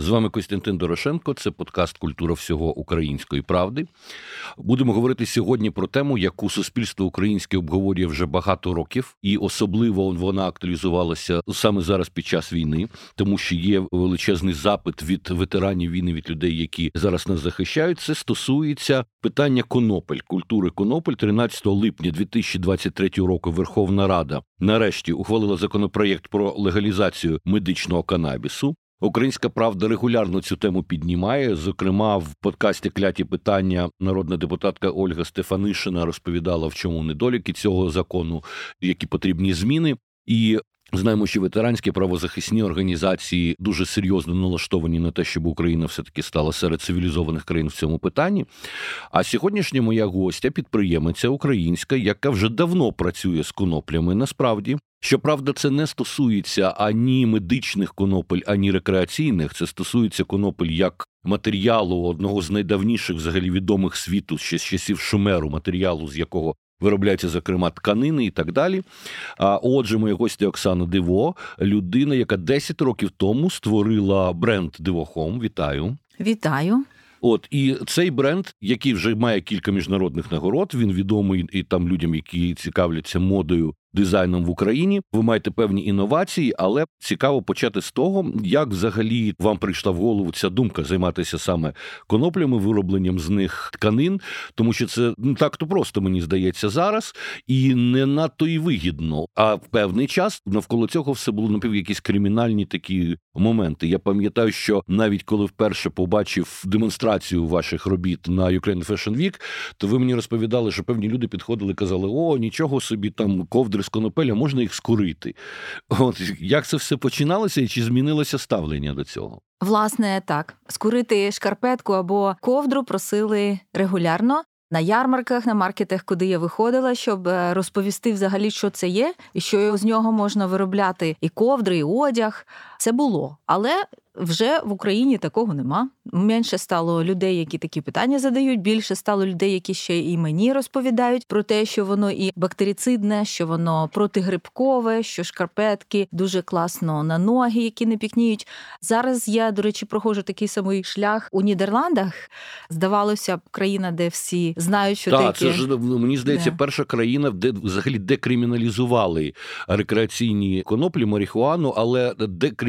З вами Костянтин Дорошенко. Це подкаст Культура всього української правди. Будемо говорити сьогодні про тему, яку суспільство українське обговорює вже багато років, і особливо вона актуалізувалася саме зараз під час війни, тому що є величезний запит від ветеранів війни, від людей, які зараз нас захищають. Це стосується питання конопель, культури конопель 13 липня 2023 року. Верховна Рада нарешті ухвалила законопроєкт про легалізацію медичного канабісу. Українська правда регулярно цю тему піднімає. Зокрема, в подкасті Кляті питання народна депутатка Ольга Стефанишина розповідала, в чому недоліки цього закону, які потрібні зміни. І Знаємо, що ветеранські правозахисні організації дуже серйозно налаштовані на те, щоб Україна все таки стала серед цивілізованих країн в цьому питанні. А сьогоднішня моя гостя, підприємиця українська, яка вже давно працює з коноплями, насправді. Щоправда, це не стосується ані медичних конопель, ані рекреаційних. Це стосується конопель як матеріалу одного з найдавніших взагалі відомих світу ще з часів Шумеру, матеріалу, з якого виробляються, зокрема, тканини і так далі. А отже, моя гостя Оксана Диво, людина, яка 10 років тому створила бренд Дивохом. Вітаю. Вітаю. От і цей бренд, який вже має кілька міжнародних нагород, він відомий і там людям, які цікавляться модою дизайном в Україні. Ви маєте певні інновації, але цікаво почати з того, як взагалі вам прийшла в голову ця думка займатися саме коноплями, виробленням з них тканин, тому що це не так то просто мені здається зараз, і не надто і вигідно. А в певний час навколо цього все було напів якісь кримінальні такі моменти. Я пам'ятаю, що навіть коли вперше побачив демонстрацію ваших робіт на Ukraine Fashion Week, то ви мені розповідали, що певні люди підходили, і казали: О, нічого собі там ковдри з конопеля, можна їх скурити. От як це все починалося і чи змінилося ставлення до цього? Власне, так скурити шкарпетку або ковдру просили регулярно. На ярмарках, на маркетах, куди я виходила, щоб е, розповісти взагалі, що це є, і що з нього можна виробляти і ковдри, і одяг. Це було. Але вже в Україні такого нема. Менше стало людей, які такі питання задають. Більше стало людей, які ще і мені розповідають про те, що воно і бактерицидне, що воно протигрибкове, що шкарпетки дуже класно на ноги, які не пікніють. Зараз я, до речі, проходжу такий самий шлях у Нідерландах. Здавалося б, країна, де всі знають, що Так, це ж ну, мені здається, Да. перша країна, де взагалі декриміналізували рекреаційні коноплі, марихуану, але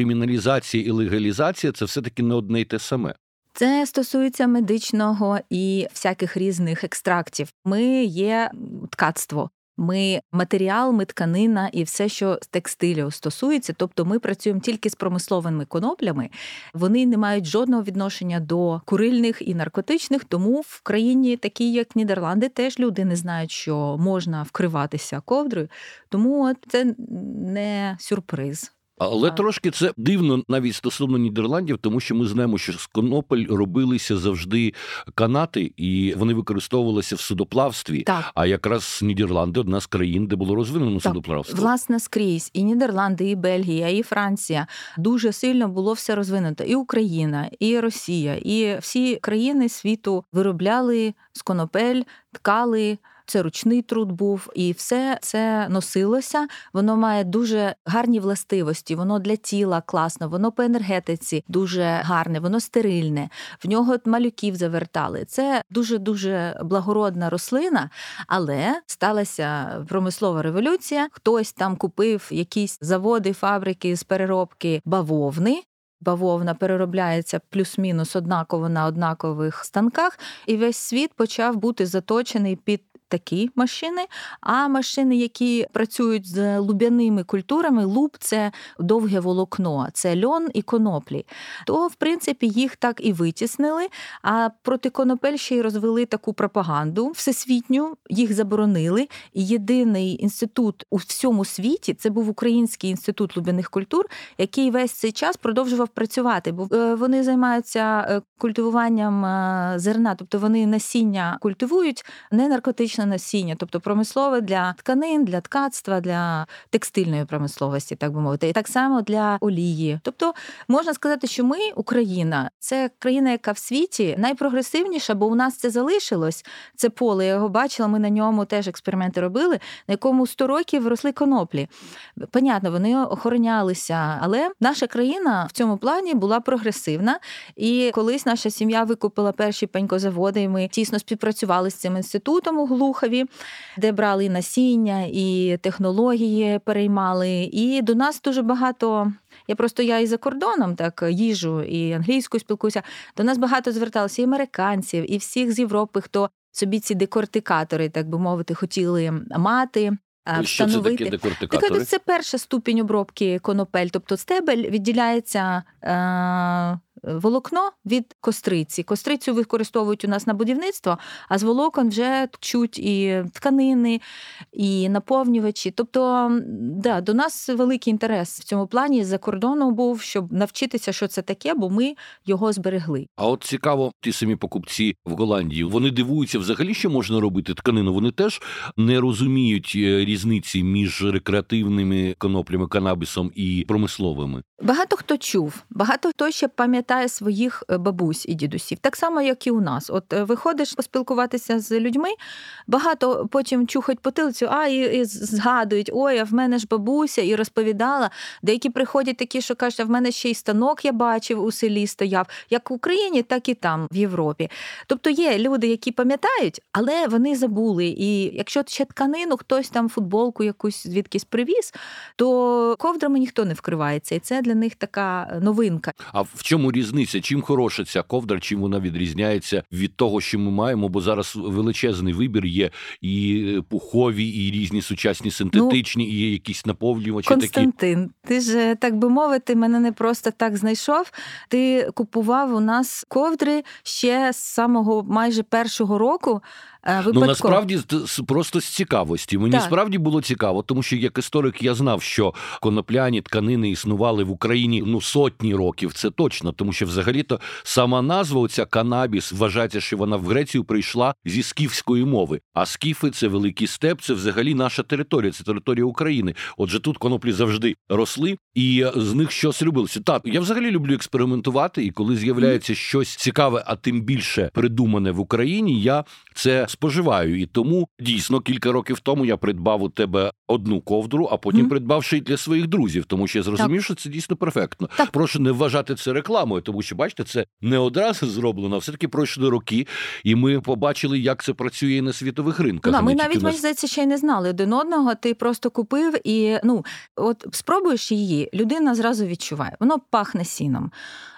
декриміналізація і легалізація це все таки не одне й те саме. Це стосується медичного і всяких різних екстрактів. Ми є ткацтво. Ми матеріал, ми тканина і все, що з текстилю стосується. Тобто ми працюємо тільки з промисловими коноплями. Вони не мають жодного відношення до курильних і наркотичних. Тому в країні, такі як Нідерланди, теж люди не знають, що можна вкриватися ковдрою. Тому це не сюрприз. Але Так. трошки це дивно навіть стосовно Нідерландів, тому що ми знаємо, що з конопель робилися завжди канати, і вони використовувалися в судоплавстві. Так. А якраз Нідерланди одна з країн, де було розвинено Так, судоплавство. Власне, скрізь і Нідерланди, і Бельгія, і Франція дуже сильно було все розвинуто. І Україна, і Росія, і всі країни світу виробляли з конопель, ткали. Це ручний труд був, і все це носилося. Воно має дуже гарні властивості. Воно для тіла класно, воно по енергетиці дуже гарне, воно стерильне. В нього малюків завертали. Це дуже дуже благородна рослина, але сталася промислова революція. Хтось там купив якісь заводи, фабрики з переробки бавовни. Бавовна переробляється плюс-мінус однаково на однакових станках, і весь світ почав бути заточений під. Такі машини, а машини, які працюють з луб'яними культурами, луб це довге волокно, це льон і коноплі. То, в принципі, їх так і витіснили. А проти конопель ще й розвели таку пропаганду всесвітню, їх заборонили. І єдиний інститут у всьому світі це був Український інститут луб'яних культур, який весь цей час продовжував працювати, бо е, вони займаються е, культивуванням е, зерна, тобто вони насіння культивують, не наркотична штучне насіння, тобто промислове для тканин, для ткацтва, для текстильної промисловості, так би мовити, і так само для олії. Тобто можна сказати, що ми, Україна, це країна, яка в світі найпрогресивніша, бо у нас це залишилось. Це поле. Я його бачила. Ми на ньому теж експерименти робили, на якому 100 років росли коноплі. Понятно, вони охоронялися, але наша країна в цьому плані була прогресивна. І колись наша сім'я викупила перші пенькозаводи, і ми тісно співпрацювали з цим інститутом у Глухові, де брали насіння і технології переймали. І до нас дуже багато. Я просто я і за кордоном так їжу і англійською спілкуюся. До нас багато зверталося і американців, і всіх з Європи, хто собі ці декортикатори, так би мовити, хотіли мати. Що це декортикатори? Так, це перша ступінь обробки конопель. Тобто стебель відділяється е- волокно від костриці. Кострицю використовують у нас на будівництво, а з волокон вже тчуть і тканини, і наповнювачі. Тобто, да, до нас великий інтерес в цьому плані за кордону був, щоб навчитися, що це таке, бо ми його зберегли. А от цікаво, ті самі покупці в Голландії вони дивуються взагалі, що можна робити тканину. Вони теж не розуміють е, різниці між рекреативними коноплями, канабісом і промисловими. Багато хто чув, багато хто ще пам'ятає своїх е, бабусь і дідусів, так само, як і у нас. От е, виходиш поспілкуватися з людьми, багато потім чухають потилицю, а і, і згадують, ой, а в мене ж бабуся і розповідала. Деякі приходять такі, що кажуть, а в мене ще й станок я бачив у селі стояв, як в Україні, так і там, в Європі. Тобто є люди, які пам'ятають, але вони забули. І якщо ще тканину, хтось там футболку якусь звідкись привіз, то ковдрами ніхто не вкривається. І це для них така новинка. А в чому різниця? Чим хороша ця ковдра, чим вона відрізняється від того, що ми маємо? Бо зараз величезний вибір є і е, пухові, і різні сучасні синтетичні, ну, і якісь наповнювачі. Константин, такі. ти ж так би мовити, мене не просто так знайшов. Ти купував у нас ковдри ще з самого майже першого року. Випадково. Ну насправді просто з цікавості. Мені так. справді було цікаво, тому що як історик я знав, що конопляні тканини існували в Україні ну сотні років. Це точно, тому що взагалі-то сама назва оця канабіс вважається, що вона в Грецію прийшла зі скіфської мови. А скіфи це великий степ, це взагалі наша територія, це територія України. Отже, тут коноплі завжди росли, і з них щось робилося. Так, я взагалі люблю експериментувати, і коли з'являється щось цікаве, а тим більше придумане в Україні, я це споживаю. І тому дійсно кілька років тому я придбав у тебе одну ковдру, а потім mm. придбав ще й для своїх друзів, тому що я зрозумів, так. що це дійсно перфектно. Так. Прошу не вважати це рекламою, тому що бачите, це не одразу зроблено, а все таки пройшли роки, і ми побачили, як це працює на світових ринках. Ну, ми навіть нас... мені здається, ще й не знали один одного. Ти просто купив і ну от спробуєш її, людина зразу відчуває. Воно пахне сіном,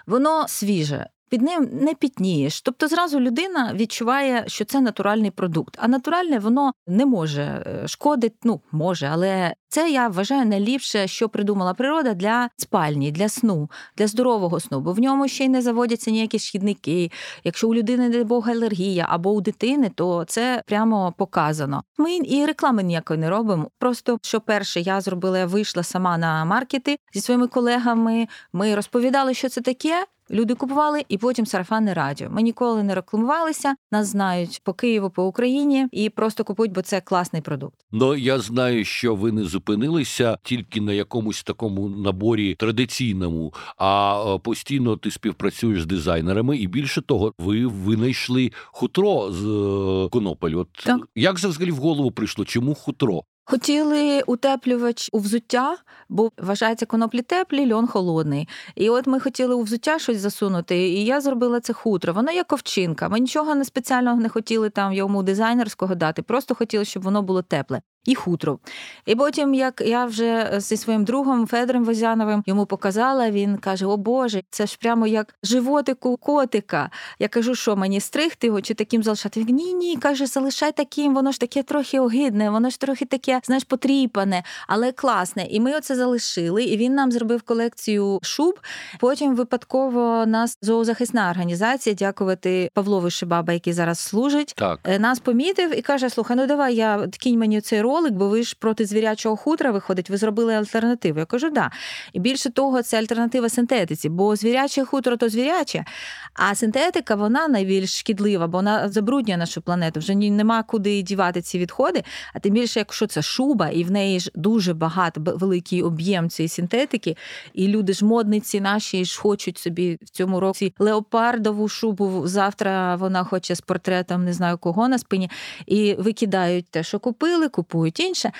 воно свіже під ним не пітнієш. Тобто зразу людина відчуває, що це натуральний продукт. А натуральне воно не може е, шкодить, ну може, але це я вважаю найліпше, що придумала природа для спальні, для сну, для здорового сну, бо в ньому ще й не заводяться ніякі шкідники. Якщо у людини, не Бог, алергія або у дитини, то це прямо показано. Ми і реклами ніякої не робимо. Просто що перше, я зробила, я вийшла сама на маркети зі своїми колегами. Ми розповідали, що це таке. Люди купували і потім сарафанне радіо. Ми ніколи не рекламувалися, нас знають по Києву, по Україні і просто купують, бо це класний продукт. Ну я знаю, що ви не зупинилися тільки на якомусь такому наборі традиційному, а постійно ти співпрацюєш з дизайнерами, і більше того, ви винайшли хутро з е, конопель. От так. як це взагалі в голову прийшло? Чому хутро? Хотіли утеплювач у взуття, бо вважається коноплі теплі, льон холодний. І от ми хотіли у взуття щось засунути, і я зробила це хутро. Воно як ковчинка. Ми нічого не спеціального не хотіли там йому дизайнерського дати, просто хотіли, щоб воно було тепле і хутро. І потім, як я вже зі своїм другом Федором Возяновим йому показала, він каже: О Боже, це ж прямо як животику котика. Я кажу, що мені стригти його чи таким залишати? Він ні, ні, каже, залишай таким, воно ж таке трохи огидне, воно ж трохи таке, знаєш, потріпане, але класне. І ми оце залишили. І він нам зробив колекцію шуб. Потім випадково нас зоозахисна організація, дякувати Павлову Шибаба, який зараз служить, так. Е, нас помітив і каже: Слухай, ну давай я кінь мені цей ролик, ролик, бо ви ж проти звірячого хутра виходить, ви зробили альтернативу. Я кажу, да. І більше того, це альтернатива синтетиці, бо звіряче хутро то звіряче, а синтетика вона найбільш шкідлива, бо вона забруднює нашу планету. Вже нема куди дівати ці відходи. А тим більше, якщо це шуба, і в неї ж дуже багато великий об'єм цієї синтетики, і люди ж модниці наші ж хочуть собі в цьому році леопардову шубу. Завтра вона хоче з портретом не знаю кого на спині, і викидають те, що купили, купують інше.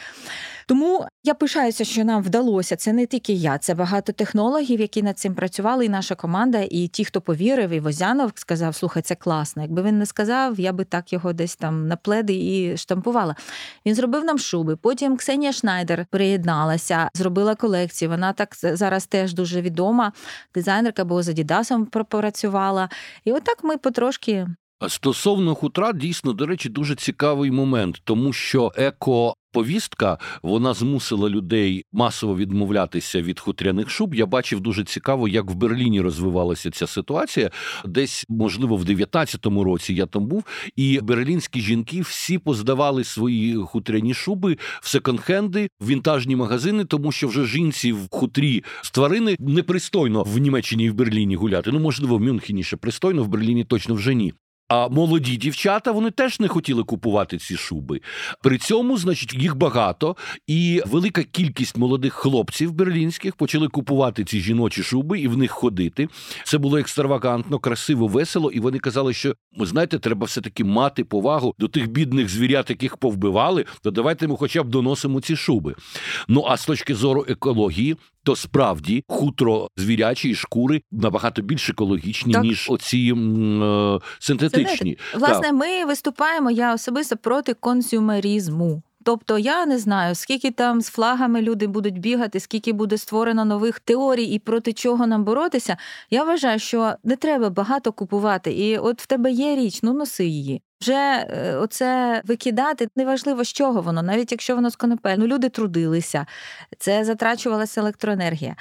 Тому я пишаюся, що нам вдалося. Це не тільки я, це багато технологів, які над цим працювали, і наша команда, і ті, хто повірив, і Возянов сказав: слухай, це класно. Якби він не сказав, я би так його десь там на пледи і штампувала. Він зробив нам шуби. Потім Ксенія Шнайдер приєдналася, зробила колекцію. Вона так зараз теж дуже відома. Дизайнерка, бо за Дідасом пропрацювала. І отак ми потрошки. Стосовно хутра, дійсно, до речі, дуже цікавий момент, тому що еко повістка вона змусила людей масово відмовлятися від хутряних шуб. Я бачив дуже цікаво, як в Берліні розвивалася ця ситуація. Десь, можливо, в 19-му році я там був, і берлінські жінки всі поздавали свої хутряні шуби в секонд-хенди, в вінтажні магазини, тому що вже жінці в хутрі з тварини непристойно в Німеччині і в Берліні гуляти. Ну можливо, в Мюнхені ще пристойно, в Берліні точно вже ні. А молоді дівчата вони теж не хотіли купувати ці шуби. При цьому, значить, їх багато, і велика кількість молодих хлопців берлінських почали купувати ці жіночі шуби і в них ходити. Це було екстравагантно, красиво, весело. І вони казали, що ви знаєте, треба все таки мати повагу до тих бідних звірят, яких повбивали. То давайте ми, хоча б доносимо ці шуби. Ну а з точки зору екології, то справді хутро звірячі шкури набагато більш екологічні так. ніж оці е, синтетичні. Власне, так. ми виступаємо. Я особисто проти консюмерізму. Тобто я не знаю, скільки там з флагами люди будуть бігати, скільки буде створено нових теорій і проти чого нам боротися. Я вважаю, що не треба багато купувати. І от в тебе є річ, ну носи її. Вже е, оце викидати неважливо, з чого воно, навіть якщо воно з конопель. Ну, люди трудилися, це затрачувалася електроенергія.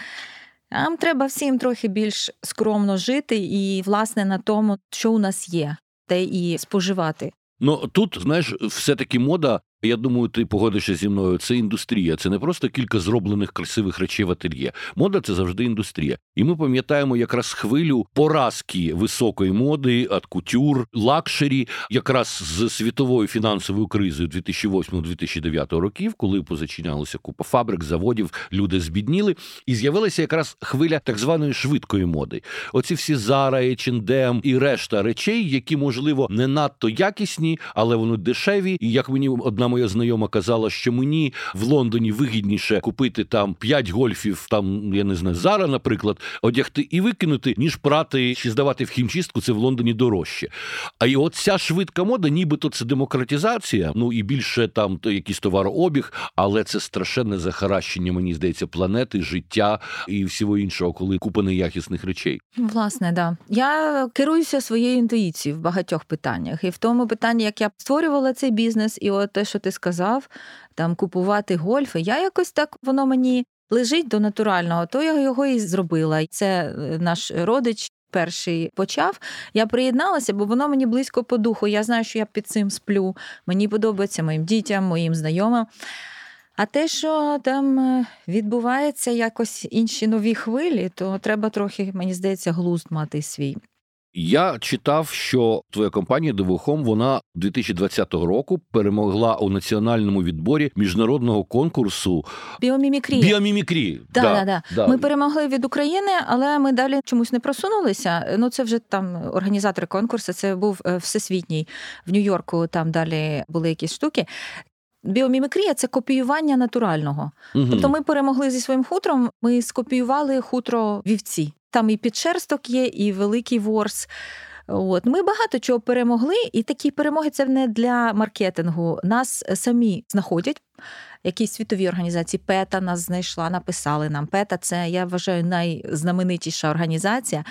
Нам треба всім трохи більш скромно жити і, власне, на тому, що у нас є, те і споживати. Ну тут знаєш, все таки мода я думаю, ти погодишся зі мною. Це індустрія, це не просто кілька зроблених красивих речей в ательє. Мода це завжди індустрія. І ми пам'ятаємо якраз хвилю поразки високої моди, от кутюр, luxury, якраз з світовою фінансовою кризою 2008-2009 років, коли позачинялася купа фабрик, заводів, люди збідніли, і з'явилася якраз хвиля так званої швидкої моди. Оці всі Zara, H&M і решта речей, які можливо не надто якісні, але вони дешеві. І як мені одна моя знайома казала, що мені в Лондоні вигідніше купити там 5 гольфів, там я не знаю, зара, наприклад, одягти і викинути, ніж прати чи здавати в хімчистку. Це в Лондоні дорожче. А і от ця швидка мода, нібито це демократизація, ну і більше там то якийсь товарообіг, але це страшенне захаращення, мені здається, планети, життя і всього іншого, коли купа неякісних речей. Власне, да я керуюся своєю інтуїцією в багатьох питаннях, і в тому питанні, як я створювала цей бізнес, і от те, що ти сказав, там купувати гольфи. Я якось так воно мені лежить до натурального, то я його і зробила. Це е, наш родич. Перший почав, я приєдналася, бо воно мені близько по духу. Я знаю, що я під цим сплю. Мені подобається моїм дітям, моїм знайомим. А те, що там е, відбувається якось інші нові хвилі, то треба трохи, мені здається, глузд мати свій. Я читав, що твоя компанія Девухом вона 2020 року перемогла у національному відборі міжнародного конкурсу біомімікрії. Біомімікрії. Да, да, да, да. Ми перемогли від України, але ми далі чомусь не просунулися. Ну це вже там організатори конкурсу. Це був е, всесвітній в Нью-Йорку. Там далі були якісь штуки. Біомімікрія це копіювання натурального. Угу. Тобто ми перемогли зі своїм хутром. Ми скопіювали хутро вівці. Там і підшерсток є, і великий ворс. От Ми багато чого перемогли, і такі перемоги це не для маркетингу. Нас самі знаходять якісь світові організації. ПЕТА нас знайшла, написали нам. ПЕТА це я вважаю найзнаменитіша організація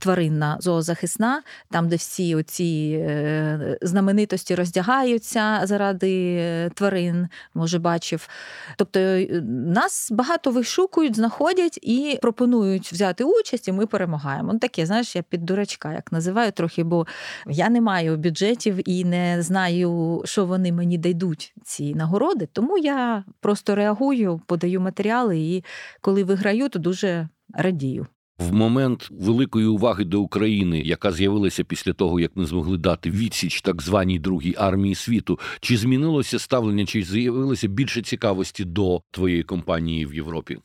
тваринна зоозахисна, там, де всі оці е, знаменитості роздягаються заради е, тварин, може бачив. Тобто е, нас багато вишукують, знаходять і пропонують взяти участь, і ми перемагаємо. Ну таке, знаєш, я під дурачка, як називаю трохи, бо я не маю бюджетів і не знаю, що вони мені дайдуть ці нагороди Тому я просто реагую, подаю матеріали, і коли виграю, то дуже радію. В момент великої уваги до України, яка з'явилася після того, як ми змогли дати відсіч так званій другій армії світу, чи змінилося ставлення, чи з'явилося більше цікавості до твоєї компанії в Європі?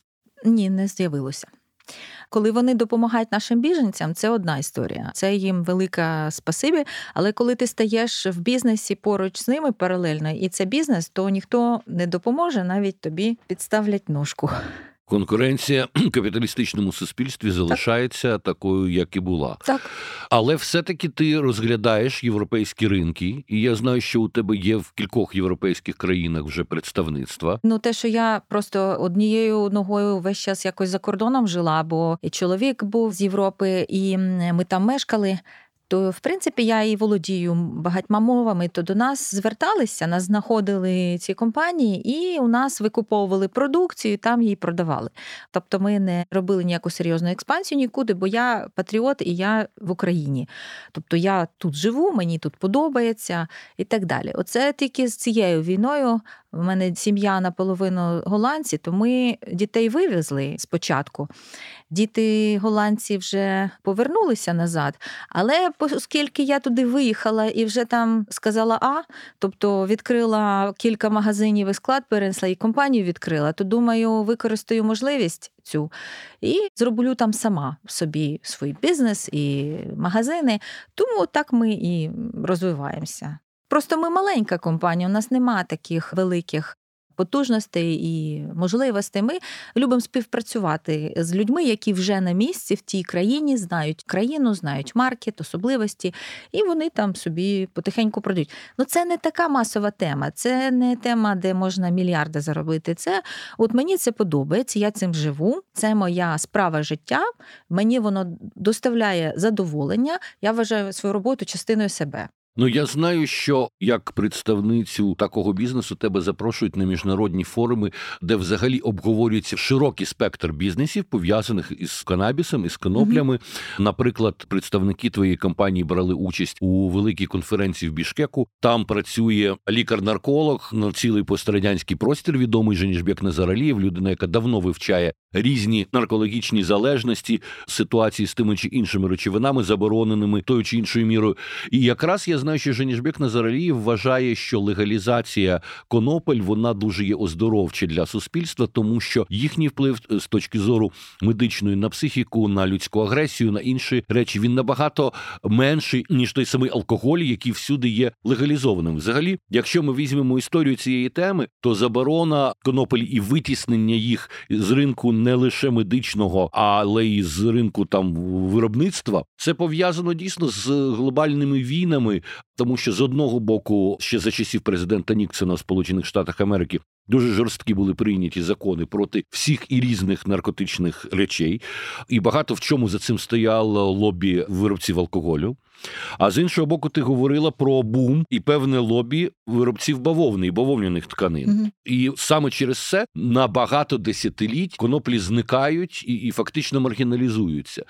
Ні, не з'явилося. Коли вони допомагають нашим біженцям, це одна історія. Це їм велика спасибі. Але коли ти стаєш в бізнесі поруч з ними паралельно, і це бізнес, то ніхто не допоможе, навіть тобі підставлять ножку. Конкуренція в капіталістичному суспільстві залишається так. такою, як і була. Так. Але все-таки ти розглядаєш європейські ринки, і я знаю, що у тебе є в кількох європейських країнах вже представництва. Ну, те, що я просто однією ногою весь час якось за кордоном жила, бо і чоловік був з Європи, і ми там мешкали то в принципі я і володію багатьма мовами. То до нас зверталися, нас знаходили ці компанії, і у нас викуповували продукцію, там її продавали. Тобто, ми не робили ніяку серйозну експансію нікуди, бо я патріот і я в Україні. Тобто я тут живу, мені тут подобається і так далі. Оце тільки з цією війною. У мене сім'я наполовину голландці, то ми дітей вивезли спочатку. Діти голландці вже повернулися назад. Але оскільки я туди виїхала і вже там сказала А, тобто відкрила кілька магазинів і склад перенесла і компанію відкрила, то думаю, використаю можливість цю і зроблю там сама собі свій бізнес і магазини. Тому так ми і розвиваємося. Просто ми маленька компанія, у нас нема таких великих потужностей і можливостей. Ми любимо співпрацювати з людьми, які вже на місці в тій країні знають країну, знають маркет, особливості, і вони там собі потихеньку продають. Ну це не така масова тема, це не тема, де можна мільярди заробити. Це от мені це подобається, я цим живу. Це моя справа життя. Мені воно доставляє задоволення. Я вважаю свою роботу частиною себе. Ну я знаю, що як представницю такого бізнесу тебе запрошують на міжнародні форуми, де взагалі обговорюється широкий спектр бізнесів, пов'язаних із канабісом із коноплями. Mm-hmm. Наприклад, представники твоєї компанії брали участь у великій конференції в Бішкеку. Там працює лікар-нарколог на цілий пострадянський простір, відомий Женішбек Назаралієв, людина, яка давно вивчає різні наркологічні залежності, ситуації з тими чи іншими речовинами, забороненими тою чи іншою мірою. І якраз я знаю, що Женішбек Назаралієв вважає, що легалізація конопель вона дуже є оздоровча для суспільства, тому що їхній вплив е, з точки зору медичної на психіку, на людську агресію, на інші речі він набагато менший ніж той самий алкоголь, який всюди є легалізованим. Взагалі, якщо ми візьмемо історію цієї теми, то заборона конопель і витіснення їх з ринку не лише медичного, але й з ринку там виробництва, це пов'язано дійсно з глобальними війнами, тому що з одного боку, ще за часів президента Ніксона в Сполучених Штатах Америки дуже жорсткі були прийняті закони проти всіх і різних наркотичних речей, і багато в чому за цим стояло лобі виробців алкоголю. А з іншого боку, ти говорила про бум і певне лобі виробців бавовни і бавовняних тканин. mm І саме через це на багато десятиліть коноплі зникають і і фактично маргіналізуються.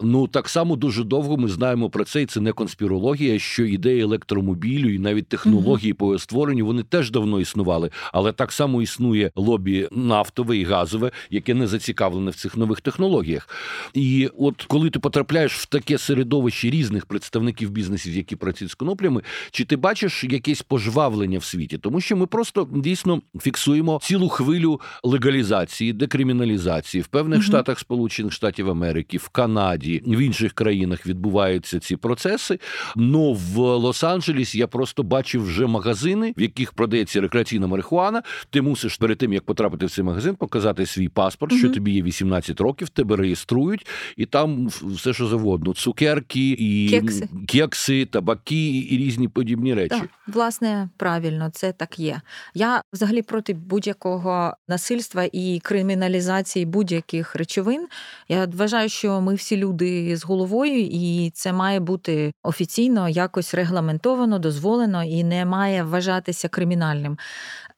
Ну так само дуже довго ми знаємо про це, і це не конспірологія, що ідеї електромобілю і навіть технології mm по створенню вони теж давно існували, але так само існує лобі нафтове і газове, яке не зацікавлене в цих нових технологіях. І от коли ти потрапляєш в таке середовище різних представників, представників бізнесів, які працюють з коноплями, чи ти бачиш якесь пожвавлення в світі? Тому що ми просто дійсно фіксуємо цілу хвилю легалізації, декриміналізації в певних угу. штатах Сполучених Штатів Америки, в Канаді, в інших країнах відбуваються ці процеси. Ну в Лос-Анджелесі я просто бачив вже магазини, в яких продається рекреаційна марихуана. Ти мусиш перед тим як потрапити в цей магазин, показати свій паспорт, угу. що тобі є 18 років, тебе реєструють, і там все, що завгодно, цукерки і Кекси кекси, табаки і різні подібні речі. Так, Власне, правильно, це так є. Я взагалі проти будь-якого насильства і криміналізації будь-яких речовин. Я вважаю, що ми всі люди з головою, і це має бути офіційно якось регламентовано, дозволено і не має вважатися кримінальним.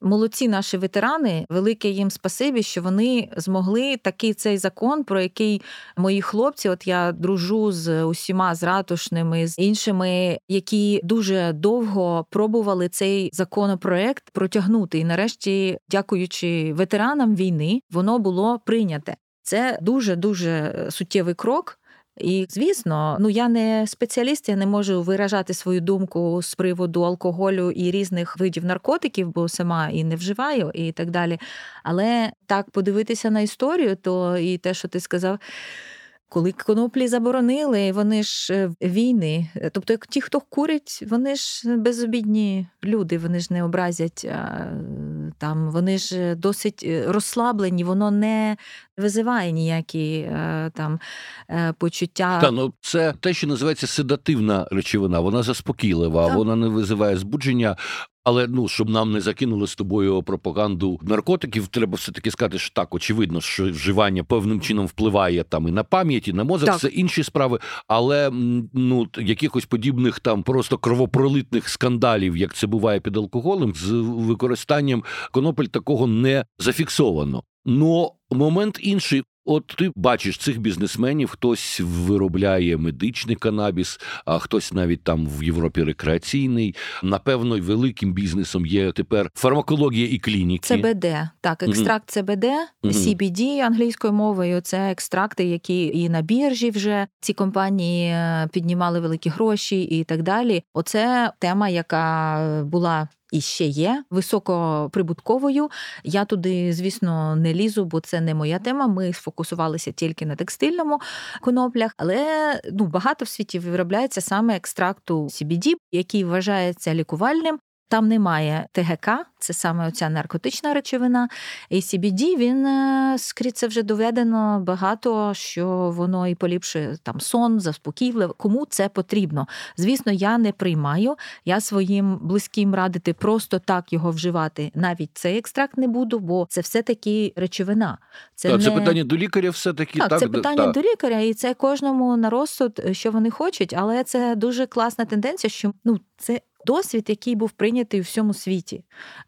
Молодці наші ветерани, велике їм спасибі, що вони змогли такий цей закон, про який мої хлопці, от я дружу з усіма з ратушним Зеленими, з іншими, які дуже довго пробували цей законопроект протягнути. І нарешті, дякуючи ветеранам війни, воно було прийняте. Це дуже дуже суттєвий крок. І звісно, ну я не спеціаліст, я не можу виражати свою думку з приводу алкоголю і різних видів наркотиків, бо сама і не вживаю, і так далі. Але так подивитися на історію, то і те, що ти сказав. Коли коноплі заборонили, вони ж е, війни. Тобто, ті, хто курить, вони ж безобідні люди, вони ж не образять там, вони ж досить е, розслаблені, воно не визиває ніякі е, там почуття. Та ну це те, що називається седативна речовина. Вона заспокійлива, так. вона не визиває збудження. Але ну щоб нам не закинули з тобою пропаганду наркотиків, треба все таки сказати, що так очевидно, що вживання певним чином впливає там і на пам'ять, і на мозок. Так. Це інші справи. Але ну якихось подібних там просто кровопролитних скандалів, як це буває під алкоголем, з використанням конопель такого не зафіксовано. Но момент інший. От ти бачиш цих бізнесменів, хтось виробляє медичний канабіс, а хтось навіть там в Європі рекреаційний. Напевно, великим бізнесом є тепер фармакологія і клініки. ЦБД, так, екстракт mm-hmm. CBD, CBD англійською мовою. Це екстракти, які і на біржі вже ці компанії е, піднімали великі гроші і так далі. Оце тема, яка була і ще є високоприбутковою. Я туди, звісно, не лізу, бо це не моя тема. Ми сфокусувалися тільки на текстильному коноплях, але ну багато в світі виробляється саме екстракту CBD, який вважається лікувальним. Там немає ТГК, це саме оця наркотична речовина. І CBD, він е, скрізь це вже доведено багато, що воно і поліпшує там сон, заспокійливе. Кому це потрібно? Звісно, я не приймаю. Я своїм близьким радити просто так його вживати. Навіть цей екстракт не буду, бо це все-таки речовина. Це так, не... це питання до лікаря, все таки так. Так, це питання так. до лікаря, і це кожному на розсуд, що вони хочуть, але це дуже класна тенденція, що ну це досвід, який був прийнятий у всьому світі.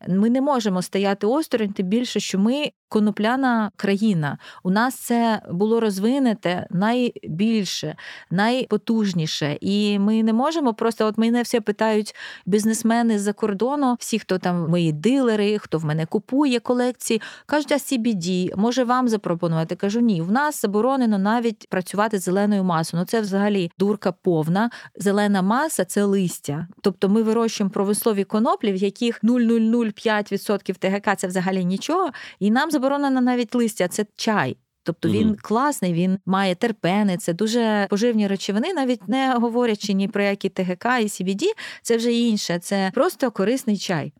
Ми не можемо стояти осторонь, тим більше, що ми конопляна країна. У нас це було розвинете найбільше, найпотужніше. І ми не можемо просто, от мене все питають бізнесмени з-за кордону, всі, хто там мої дилери, хто в мене купує колекції, кажуть, а CBD, може вам запропонувати? Кажу, ні, в нас заборонено навіть працювати з зеленою масою. Ну це взагалі дурка повна. Зелена маса це листя. Тобто ми вирощуємо промислові коноплі, в яких 0,005% ТГК це взагалі нічого. І нам заборонено навіть листя, це чай. Тобто він mm класний, він має терпени, це дуже поживні речовини, навіть не говорячи ні про які ТГК і CBD, це вже інше, це просто корисний чай.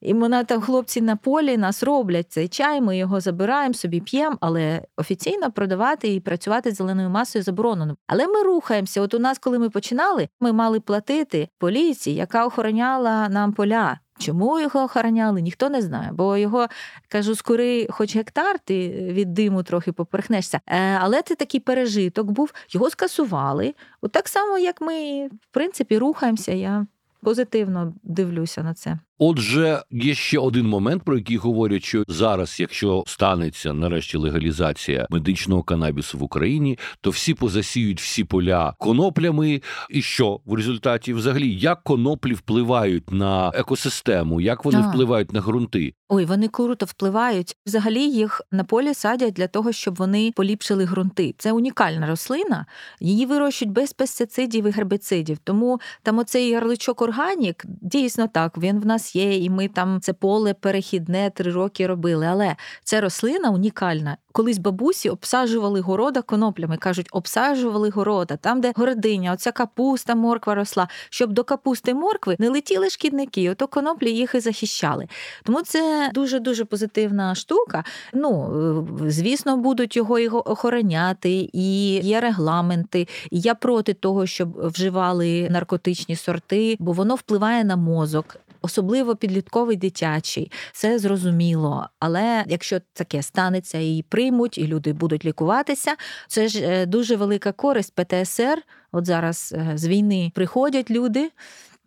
І мене там хлопці на полі нас роблять цей чай, ми його забираємо, собі п'ємо, але офіційно продавати і працювати з зеленою масою заборонено. Але ми рухаємося. От у нас, коли ми починали, ми мали платити поліції, яка охороняла нам поля. Чому його охороняли, ніхто не знає, бо його кажу, скори, хоч гектар, ти від диму трохи поперхнешся. Е, але це такий пережиток був, його скасували. От так само, як ми, в принципі, рухаємося. Я позитивно дивлюся на це. Отже, є ще один момент, про який говорять, що зараз, якщо станеться нарешті легалізація медичного канабісу в Україні, то всі позасіють всі поля коноплями. І що в результаті, взагалі, як коноплі впливають на екосистему, як вони а. впливають на ґрунти? Ой, вони круто впливають. Взагалі їх на полі садять для того, щоб вони поліпшили ґрунти. Це унікальна рослина, її вирощують без пестицидів і гербицидів. Тому там оцей ярличок органік дійсно так. Він в нас є, і ми там це поле перехідне три роки робили. Але це рослина унікальна. Колись бабусі обсаджували города коноплями. Кажуть, обсаджували города, там, де городиня, оця капуста, морква росла, щоб до капусти моркви не летіли шкідники, ото коноплі їх і захищали. Тому це дуже дуже позитивна штука. Ну звісно, будуть його охороняти, і є регламенти. Я проти того, щоб вживали наркотичні сорти, бо воно впливає на мозок особливо підлітковий дитячий, це зрозуміло. Але якщо таке станеться і приймуть, і люди будуть лікуватися, це ж е, дуже велика користь ПТСР. От зараз е, з війни приходять люди.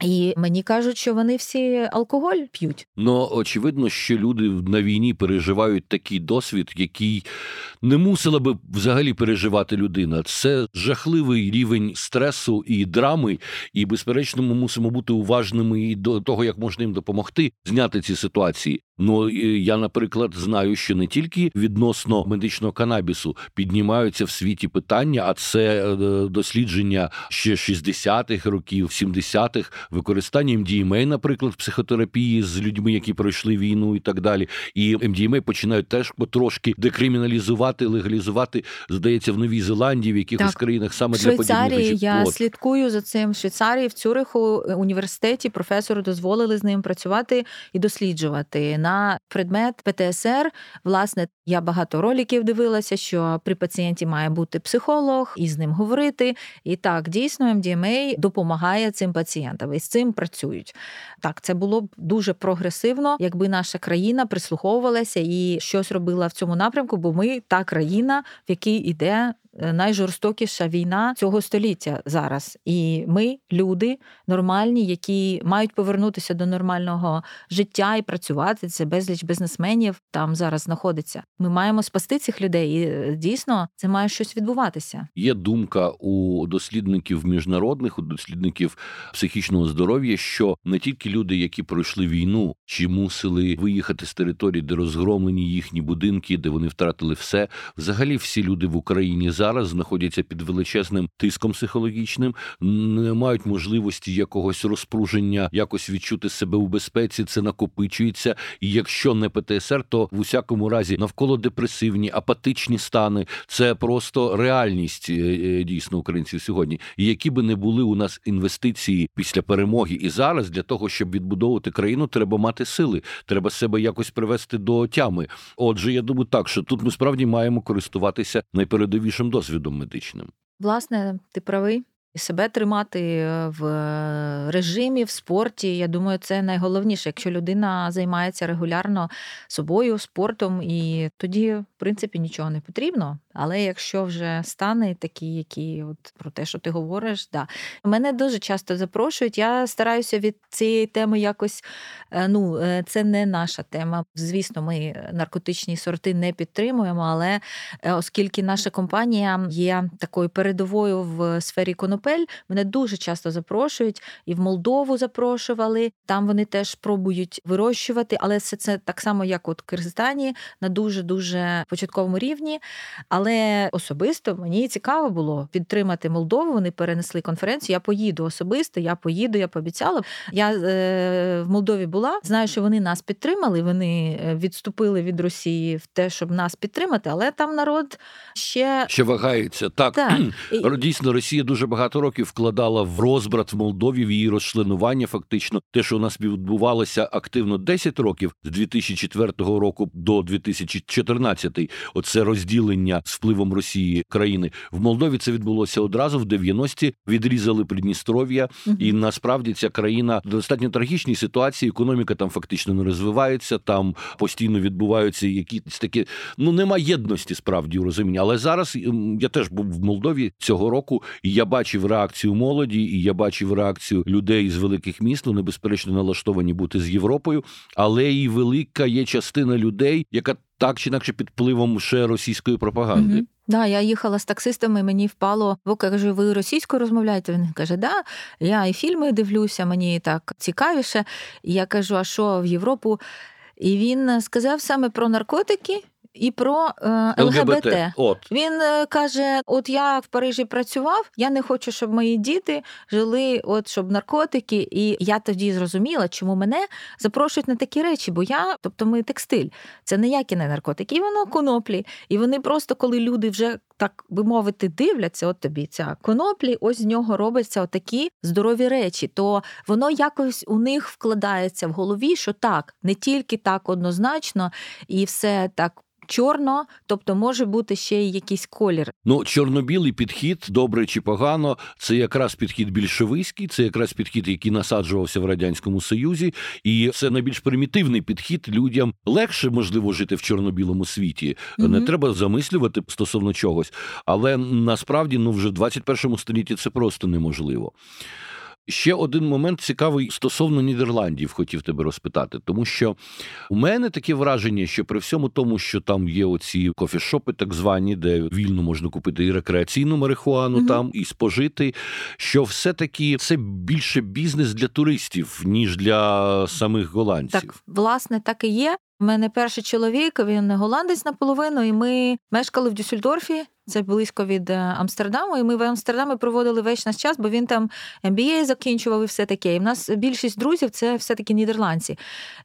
І мені кажуть, що вони всі алкоголь п'ють. Ну очевидно, що люди на війні переживають такий досвід, який не мусила би взагалі переживати людина. Це жахливий рівень стресу і драми, і безперечно, ми мусимо бути уважними і до того, як можна їм допомогти зняти ці ситуації. Ну я, наприклад, знаю, що не тільки відносно медичного канабісу піднімаються в світі питання, а це е, дослідження ще 60-х років, 70-х, використання MDMA, наприклад, в психотерапії з людьми, які пройшли війну і так далі. І MDMA починають теж потрошки декриміналізувати, легалізувати, здається, в Новій Зеландії, в якихось так. країнах саме в для подібних я От. слідкую за цим. В Швейцарії в Цюриху е, університеті професору дозволили з ним працювати і досліджувати на предмет ПТСР. Власне, я багато роликів дивилася, що при пацієнті має бути психолог і з ним говорити. І так, дійсно, MDMA допомагає цим пацієнтам і з цим працюють. Так, це було б дуже прогресивно, якби наша країна прислуховувалася і щось робила в цьому напрямку, бо ми та країна, в якій іде найжорстокіша війна цього століття зараз. І ми, люди нормальні, які мають повернутися до нормального життя і працювати. Це безліч бізнесменів там зараз знаходиться. Ми маємо спасти цих людей, і е, дійсно це має щось відбуватися. Є думка у дослідників міжнародних, у дослідників психічного здоров'я, що не тільки люди, які пройшли війну, чи мусили виїхати з території, де розгромлені їхні будинки, де вони втратили все. Взагалі, всі люди в Україні зараз знаходяться під величезним тиском психологічним, не мають можливості якогось розпруження, якось відчути себе у безпеці. Це накопичується. І якщо не ПТСР, то в усякому разі навколо депресивні, апатичні стани. Це просто реальність е, е, дійсно українців сьогодні. І які би не були у нас інвестиції після перемоги і зараз для того, щоб відбудовувати країну, треба мати сили, треба себе якось привести до тями. Отже, я думаю, так що тут ми справді маємо користуватися найпередовішим досвідом медичним. Власне, ти правий. І себе тримати в режимі, в спорті. Я думаю, це найголовніше, якщо людина займається регулярно собою, спортом, і тоді, в принципі, нічого не потрібно. Але якщо вже стани такі, які от про те, що ти говориш, да мене дуже часто запрошують. Я стараюся від цієї теми якось. Ну, це не наша тема. Звісно, ми наркотичні сорти не підтримуємо, але оскільки наша компанія є такою передовою в сфері конопель, мене дуже часто запрошують і в Молдову запрошували. Там вони теж пробують вирощувати, але це це так само, як от в Киргизстані, на дуже дуже початковому рівні. Але особисто мені цікаво було підтримати Молдову. Вони перенесли конференцію. Я поїду особисто, я поїду, я пообіцяла. Я е, в Молдові була. Знаю, що вони нас підтримали. Вони відступили від Росії в те, щоб нас підтримати, але там народ ще ще вагається. Так, так. дійсно, Росія дуже багато років вкладала в розбрат в Молдові в її розчленування. Фактично, те, що у нас відбувалося активно 10 років з 2004 року до 2014, оце розділення з впливом Росії країни в Молдові. Це відбулося одразу в 90-ті, Відрізали Придністров'я, і насправді ця країна в достатньо трагічній ситуації. Економіка там фактично не розвивається. Там постійно відбуваються якісь такі. Ну нема єдності справді у розумінні. Але зараз я теж був в Молдові цього року, і я бачив реакцію молоді, і я бачив реакцію людей з великих міст. Вони безперечно налаштовані бути з Європою, але і велика є частина людей, яка так чи інакше під впливом ще російської пропаганди. Угу. Да, я їхала з таксистами, мені впало, бо кажу, ви російською розмовляєте? Він каже, да, я і фільми дивлюся, мені так цікавіше. Я кажу, а що в Європу? І він сказав саме про наркотики. І про е, ЛГБТ. ЛГБТ. От. Він е, каже: От я в Парижі працював, я не хочу, щоб мої діти жили, от щоб наркотики. І я тоді зрозуміла, чому мене запрошують на такі речі, бо я, тобто, ми текстиль, це ніякі не наркотики, і воно коноплі. І вони просто, коли люди вже так би мовити, дивляться, от тобі ця коноплі, ось з нього робляться отакі здорові речі. То воно якось у них вкладається в голові, що так, не тільки так однозначно, і все так. Чорно, тобто може бути ще й якийсь колір. Ну, чорно-білий підхід, добре чи погано, це якраз підхід більшовицький, це якраз підхід, який насаджувався в радянському союзі, і це найбільш примітивний підхід. Людям легше можливо жити в чорно-білому світі. Mm-hmm. Не треба замислювати стосовно чогось, але насправді ну вже в 21 столітті це просто неможливо. Ще один момент цікавий стосовно Нідерландів, хотів тебе розпитати, тому що у мене таке враження, що при всьому тому, що там є оці кофішопи, так звані, де вільно можна купити і рекреаційну марихуану угу. там, і спожити, що все-таки це більше бізнес для туристів, ніж для самих голландців. Так, власне, так і є. У мене перший чоловік, він голландець наполовину, і ми мешкали в Дюссельдорфі. Це близько від е, Амстердаму, і ми в Амстердамі проводили весь наш час, бо він там MBA закінчував і все таке. І в нас більшість друзів це все-таки нідерландці.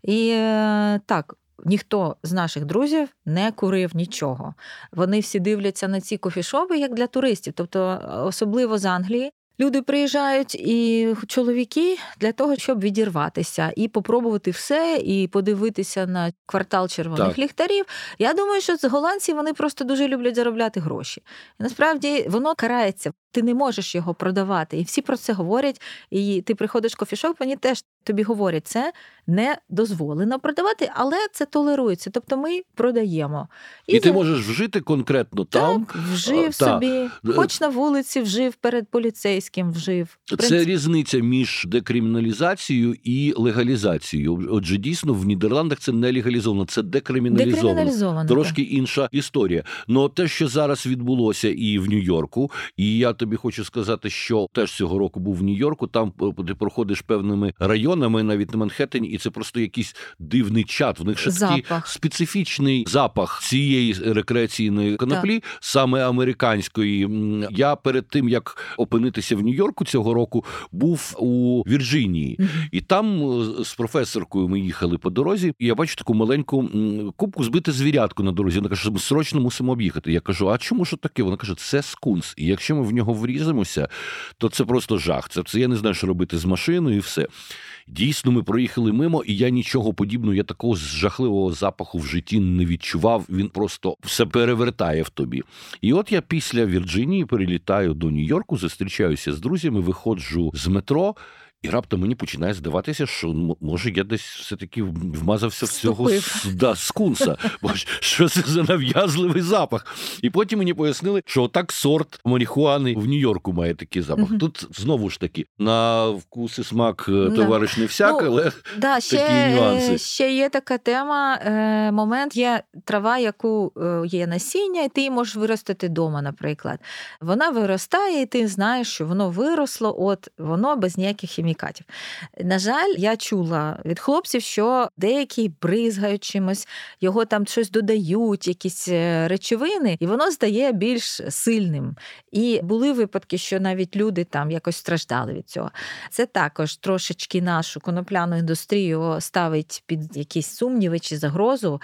І е, так. Ніхто з наших друзів не курив нічого. Вони всі дивляться на ці кофішопи як для туристів, тобто особливо з Англії. Люди приїжджають і чоловіки для того, щоб відірватися і попробувати все, і подивитися на квартал червоних так. ліхтарів. Я думаю, що з голландці вони просто дуже люблять заробляти гроші. І насправді воно карається. Ти не можеш його продавати. І всі про це говорять. І ти приходиш в кофішоп, вони теж тобі говорять, це не дозволено продавати, але це толерується. Тобто ми продаємо. І, і ти можеш вжити конкретно там. Вжив а, собі, та. Е, хоч на вулиці вжив перед поліцейським вжив. Це різниця між декриміналізацією і легалізацією. Отже, дійсно в Нідерландах це не легалізовано, це декриміналізовано. декриміналізовано Трошки так. інша історія. Ну те, що зараз відбулося і в Нью-Йорку, і я тобі хочу сказати, що теж цього року був в Нью-Йорку. Там е, ти проходиш певними районами, навіть на Манхеттені, і це просто якийсь дивний чат. В них ще такий специфічний запах цієї рекреаційної коноплі, так. саме американської. Я перед тим як опинитися в Нью-Йорку цього року, був у Вірджинії, mm-hmm. і там е, з професоркою ми їхали по дорозі. і Я бачу таку маленьку кубку збити звірятку на дорозі. Вона каже, що ми срочно мусимо об'їхати. Я кажу: а чому що таке? Вона каже, це скунс. І якщо ми в нього вріземося, то це просто жах. Це це я не знаю, що робити з машиною, і все. Дійсно, ми проїхали мимо, і я нічого подібного, я такого жахливого запаху в житті не відчував. Він просто все перевертає в тобі. І от я після Вірджинії перелітаю до Нью-Йорку, зустрічаюся з друзями, виходжу з метро. І раптом мені починає здаватися, що може я десь все-таки вмазався в цього да, скунса. Бо що це за нав'язливий запах? І потім мені пояснили, що так сорт марихуани в Нью-Йорку має такий запах. Угу. Тут знову ж таки на вкус і смак е, товариш не всяк, ну, але да, такі ще, нюанси. Ще є така тема. Е, момент є трава, яку е, є насіння, і ти її можеш виростити вдома, наприклад. Вона виростає, і ти знаєш, що воно виросло, от воно без ніяких хімікатів хімікатів. На жаль, я чула від хлопців, що деякі бризгають чимось, його там щось додають, якісь е, речовини, і воно стає більш сильним. І були випадки, що навіть люди там якось страждали від цього. Це також трошечки нашу конопляну індустрію ставить під якісь сумніви чи загрозу.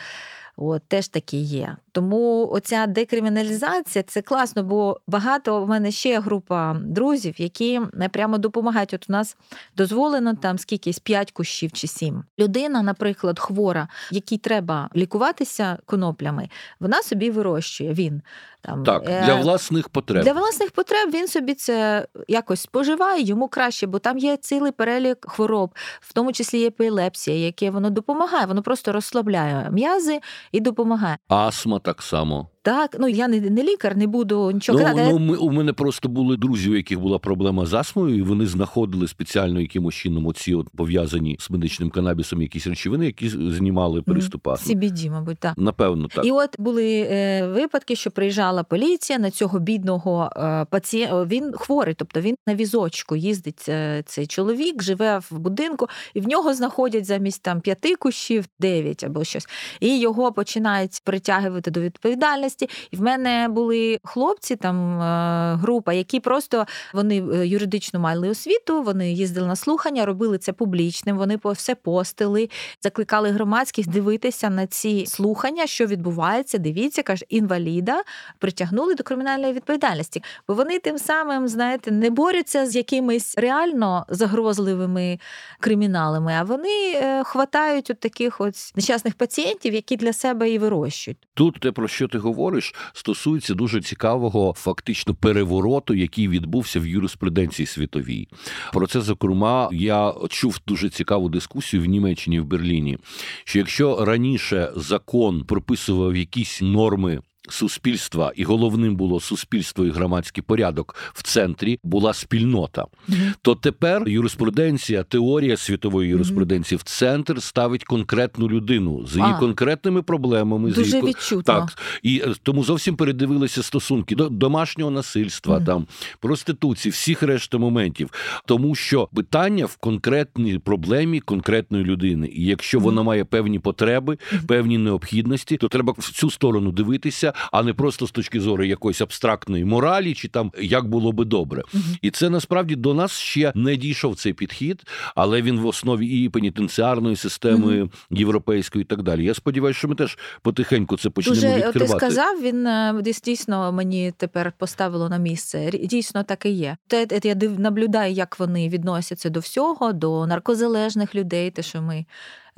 От, Теж такі є. Тому оця декриміналізація це класно, бо багато в мене ще група друзів, які прямо допомагають. От у нас дозволено там скількись 5 кущів чи 7. Людина, наприклад, хвора, якій треба лікуватися коноплями, вона собі вирощує. Він там так е, для власних потреб. Для власних потреб він собі це якось споживає, йому краще, бо там є цілий перелік хвороб, в тому числі є епілепсія, яке воно допомагає, воно просто розслабляє м'язи і допомагає. Астма так само. Так, ну я не не лікар, не буду нічого ну, казати. Ну, ми, у мене просто були друзі, у яких була проблема з астмою, і вони знаходили спеціально якимось чином оці от пов'язані з медичним канабісом якісь речовини, які знімали приступ астми. CBD, мабуть, так. Напевно, так. І от були е, випадки, що приїжджала поліція на цього бідного е, пацієнта. Він хворий, тобто він на візочку їздить е, цей чоловік, живе в будинку, і в нього знаходять замість там п'яти кущів дев'ять або щось. І його починають притягувати до відповідальності діяльності. І в мене були хлопці, там е, група, які просто вони е, юридично мали освіту, вони їздили на слухання, робили це публічним. Вони все постили, закликали громадських дивитися на ці слухання, що відбувається. Дивіться, каже, інваліда притягнули до кримінальної відповідальності, бо вони тим самим, знаєте, не борються з якимись реально загрозливими криміналами, а вони е, хватають от таких от нещасних пацієнтів, які для себе і вирощують. Тут те про що ти говориш, говориш, стосується дуже цікавого фактично перевороту, який відбувся в юриспруденції світовій. Про це зокрема я чув дуже цікаву дискусію в Німеччині в Берліні. Що якщо раніше закон прописував якісь норми суспільства, і головним було суспільство і громадський порядок в центрі була спільнота. Mm-hmm. То тепер юриспруденція, теорія світової юриспруденції mm-hmm. в центр ставить конкретну людину з її а, конкретними проблемами. Дуже з її... відчутно. Так і е, тому зовсім передивилися стосунки до домашнього насильства, mm-hmm. там проституції, всіх решта моментів, тому що питання в конкретній проблемі конкретної людини, і якщо вона має певні потреби, певні необхідності, то треба в цю сторону дивитися а не просто з точки зору якоїсь абстрактної моралі, чи там як було би добре. uh І це насправді до нас ще не дійшов цей підхід, але він в основі і пенітенціарної системи uh європейської, і так далі. Я сподіваюся, що ми теж потихеньку це почнемо Дуже, відкривати. Ти сказав, він е, дійсно мені тепер поставило на місце. Дійсно так і є. Те я наблюдаю, як вони відносяться до всього, до наркозалежних людей. Те, що ми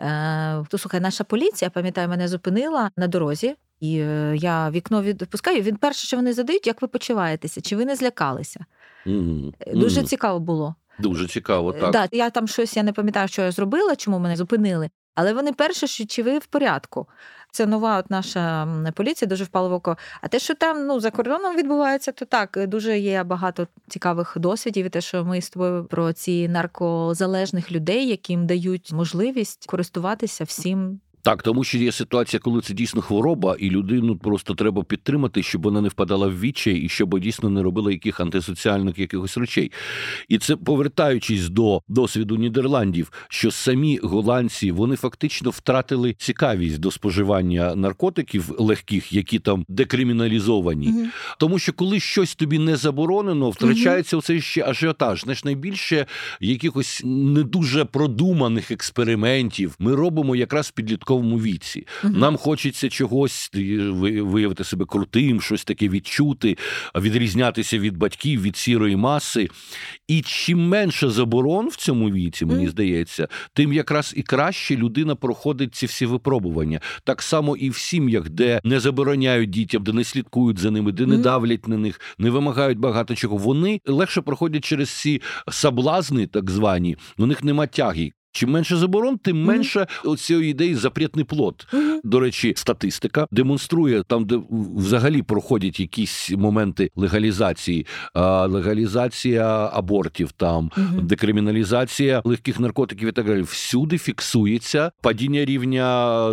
е, то слухай, наша поліція, пам'ятаю, мене зупинила на дорозі. І е, я вікно відпускаю. Він перше, що вони задають, як ви почуваєтеся? Чи ви не злякалися? Mm-hmm. Дуже mm-hmm. цікаво було. Дуже цікаво, так. Да, Я там щось я не пам'ятаю, що я зробила, чому мене зупинили. Але вони перше, що чи ви в порядку. Це нова от наша поліція, дуже впало в око. А те, що там ну, за кордоном відбувається, то так дуже є багато цікавих досвідів. І те, що ми з тобою про ці наркозалежних людей, яким дають можливість користуватися всім так, тому що є ситуація, коли це дійсно хвороба, і людину просто треба підтримати, щоб вона не впадала в відчай і щоб дійсно не робила яких антисоціальних якихось речей. І це повертаючись до досвіду Нідерландів, що самі голландці вони фактично втратили цікавість до споживання наркотиків легких, які там декриміналізовані. mm Тому що коли щось тобі не заборонено, втрачається оцей ще ажіотаж. Знаєш, найбільше якихось не дуже продуманих експериментів ми робимо якраз підлітково підлітковому віці. Угу. Нам хочеться чогось виявити себе крутим, щось таке відчути, відрізнятися від батьків, від сірої маси. І чим менше заборон в цьому віці, мені здається, тим якраз і краще людина проходить ці всі випробування. Так само і в сім'ях, де не забороняють дітям, де не слідкують за ними, де не давлять на них, не вимагають багато чого. Вони легше проходять через ці саблазни, так звані, у них нема тяги. Чим менше заборон, тим менше цієї ідеї запретний плод. До речі, статистика демонструє там, де взагалі проходять якісь моменти легалізації, легалізація абортів, там декриміналізація легких наркотиків і так далі. Всюди фіксується падіння рівня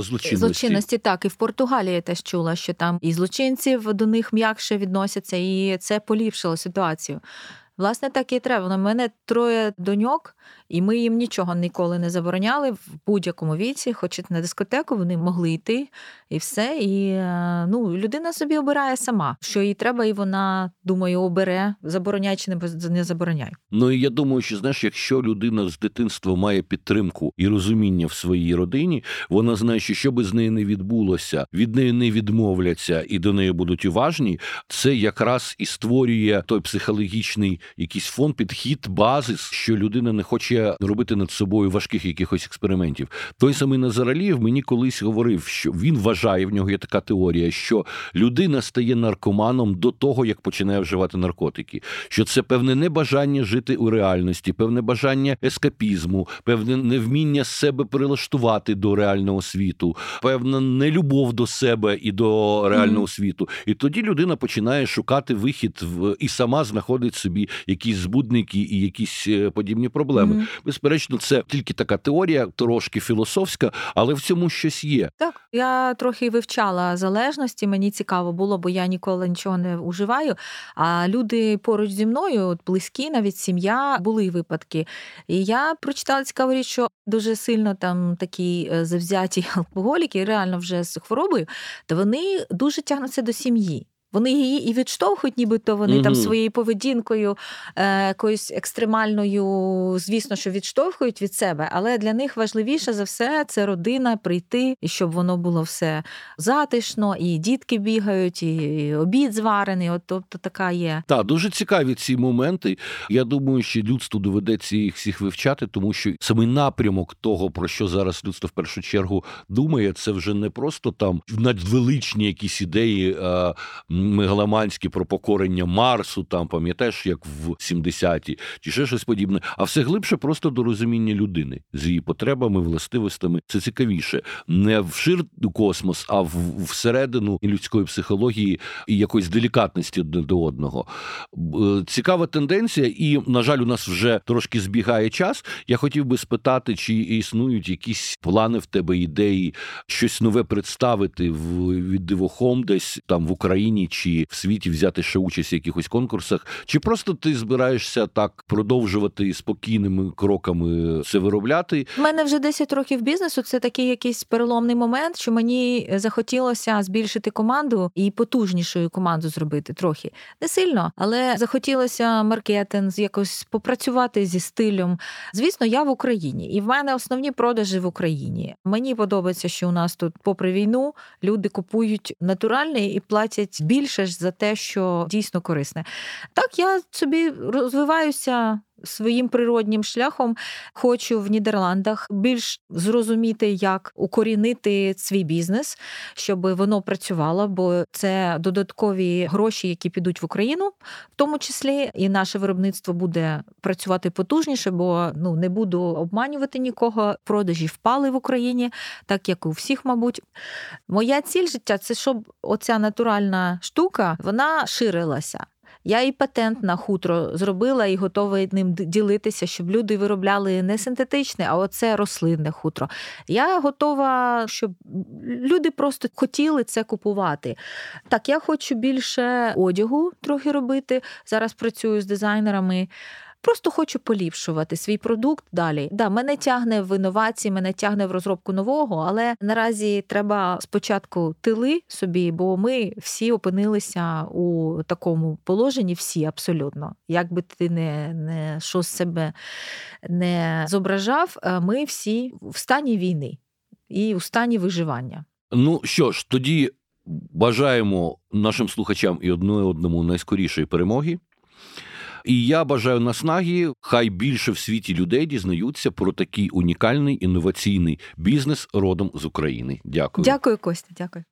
злочинності. Злочинності так і в Португалії я теж чула, що там і злочинців до них м'якше відносяться, і це поліпшило ситуацію. Власне, так і треба. У мене троє доньок. І ми їм нічого ніколи не забороняли в будь-якому віці, хоч на дискотеку, вони могли йти і все. І е, ну, людина собі обирає сама, що їй треба, і вона думаю, обере, забороняй чи не забороняй. Ну і я думаю, що знаєш, якщо людина з дитинства має підтримку і розуміння в своїй родині, вона знає, що що би з нею не відбулося, від неї не відмовляться і до неї будуть уважні. Це якраз і створює той психологічний якийсь фон, підхід, базис, що людина не хоче робити над собою важких якихось експериментів. Той самий Назаралієв мені колись говорив, що він вважає в нього є така теорія, що людина стає наркоманом до того, як починає вживати наркотики. Що це певне небажання жити у реальності, певне бажання ескапізму, певне невміння себе прилаштувати до реального світу, певна нелюбов до себе і до реального mm-hmm. світу. І тоді людина починає шукати вихід в і сама знаходить собі якісь збудники і якісь е, подібні проблеми. Mm-hmm. Безперечно, це тільки така теорія, трошки філософська, але в цьому щось є. Так, я трохи вивчала залежності. Мені цікаво було, бо я ніколи нічого не уживаю. А люди поруч зі мною, от близькі, навіть сім'я, були випадки. І я прочитала цікаву річ, що дуже сильно там такі е, завзяті алкоголіки, реально вже з хворобою, то вони дуже тягнуться до сім'ї. Вони її і відштовхують, нібито вони угу. там своєю поведінкою, е, якоюсь екстремальною, звісно, що відштовхують від себе, але для них важливіше за все це родина прийти, і щоб воно було все затишно, і дітки бігають, і обід зварений. От тобто така є. Так, дуже цікаві ці моменти. Я думаю, що людству доведеться їх всіх вивчати, тому що самий напрямок того, про що зараз людство в першу чергу думає, це вже не просто там надвеличні якісь ідеї. Мегаломанські про покорення Марсу, там пам'ятаєш, як в 70-ті, чи ще щось подібне, а все глибше просто до розуміння людини з її потребами, властивостями. Це цікавіше не в шир космос, а в всередину людської психології і якоїсь делікатності до одного. Е, цікава тенденція, і на жаль, у нас вже трошки збігає час. Я хотів би спитати, чи існують якісь плани в тебе ідеї, щось нове представити в від Дивохом, десь там в Україні чи в світі взяти ще участь в якихось конкурсах, чи просто ти збираєшся так продовжувати спокійними кроками це виробляти? У мене вже 10 років бізнесу. Це такий якийсь переломний момент, що мені захотілося збільшити команду і потужнішою команду зробити трохи не сильно, але захотілося маркетинг, якось попрацювати зі стилем. Звісно, я в Україні, і в мене основні продажі в Україні. Мені подобається, що у нас тут, попри війну, люди купують натуральне і платять більше ж за те, що дійсно корисне. Так я собі розвиваюся своїм природнім шляхом хочу в Нідерландах більш зрозуміти, як укорінити свій бізнес, щоб воно працювало, бо це додаткові гроші, які підуть в Україну, в тому числі, і наше виробництво буде працювати потужніше, бо ну не буду обманювати нікого. Продажі впали в Україні, так як у всіх, мабуть. Моя ціль життя це щоб оця натуральна штука вона ширилася. Я і патент на хутро зробила і готова ним ділитися, щоб люди виробляли не синтетичне, а оце рослинне хутро. Я готова, щоб люди просто хотіли це купувати. Так, я хочу більше одягу трохи робити. Зараз працюю з дизайнерами. Просто хочу поліпшувати свій продукт далі. Да, мене тягне в інновації, мене тягне в розробку нового, але наразі треба спочатку тили собі, бо ми всі опинилися у такому положенні, всі абсолютно. Як би ти не, не що з себе не зображав, е, ми всі в стані війни і у стані виживання. Ну що ж, тоді бажаємо нашим слухачам і одне одному найскорішої перемоги. І я бажаю наснаги, хай більше в світі людей дізнаються про такий унікальний інноваційний бізнес родом з України. Дякую. Дякую, Костя. Дякую.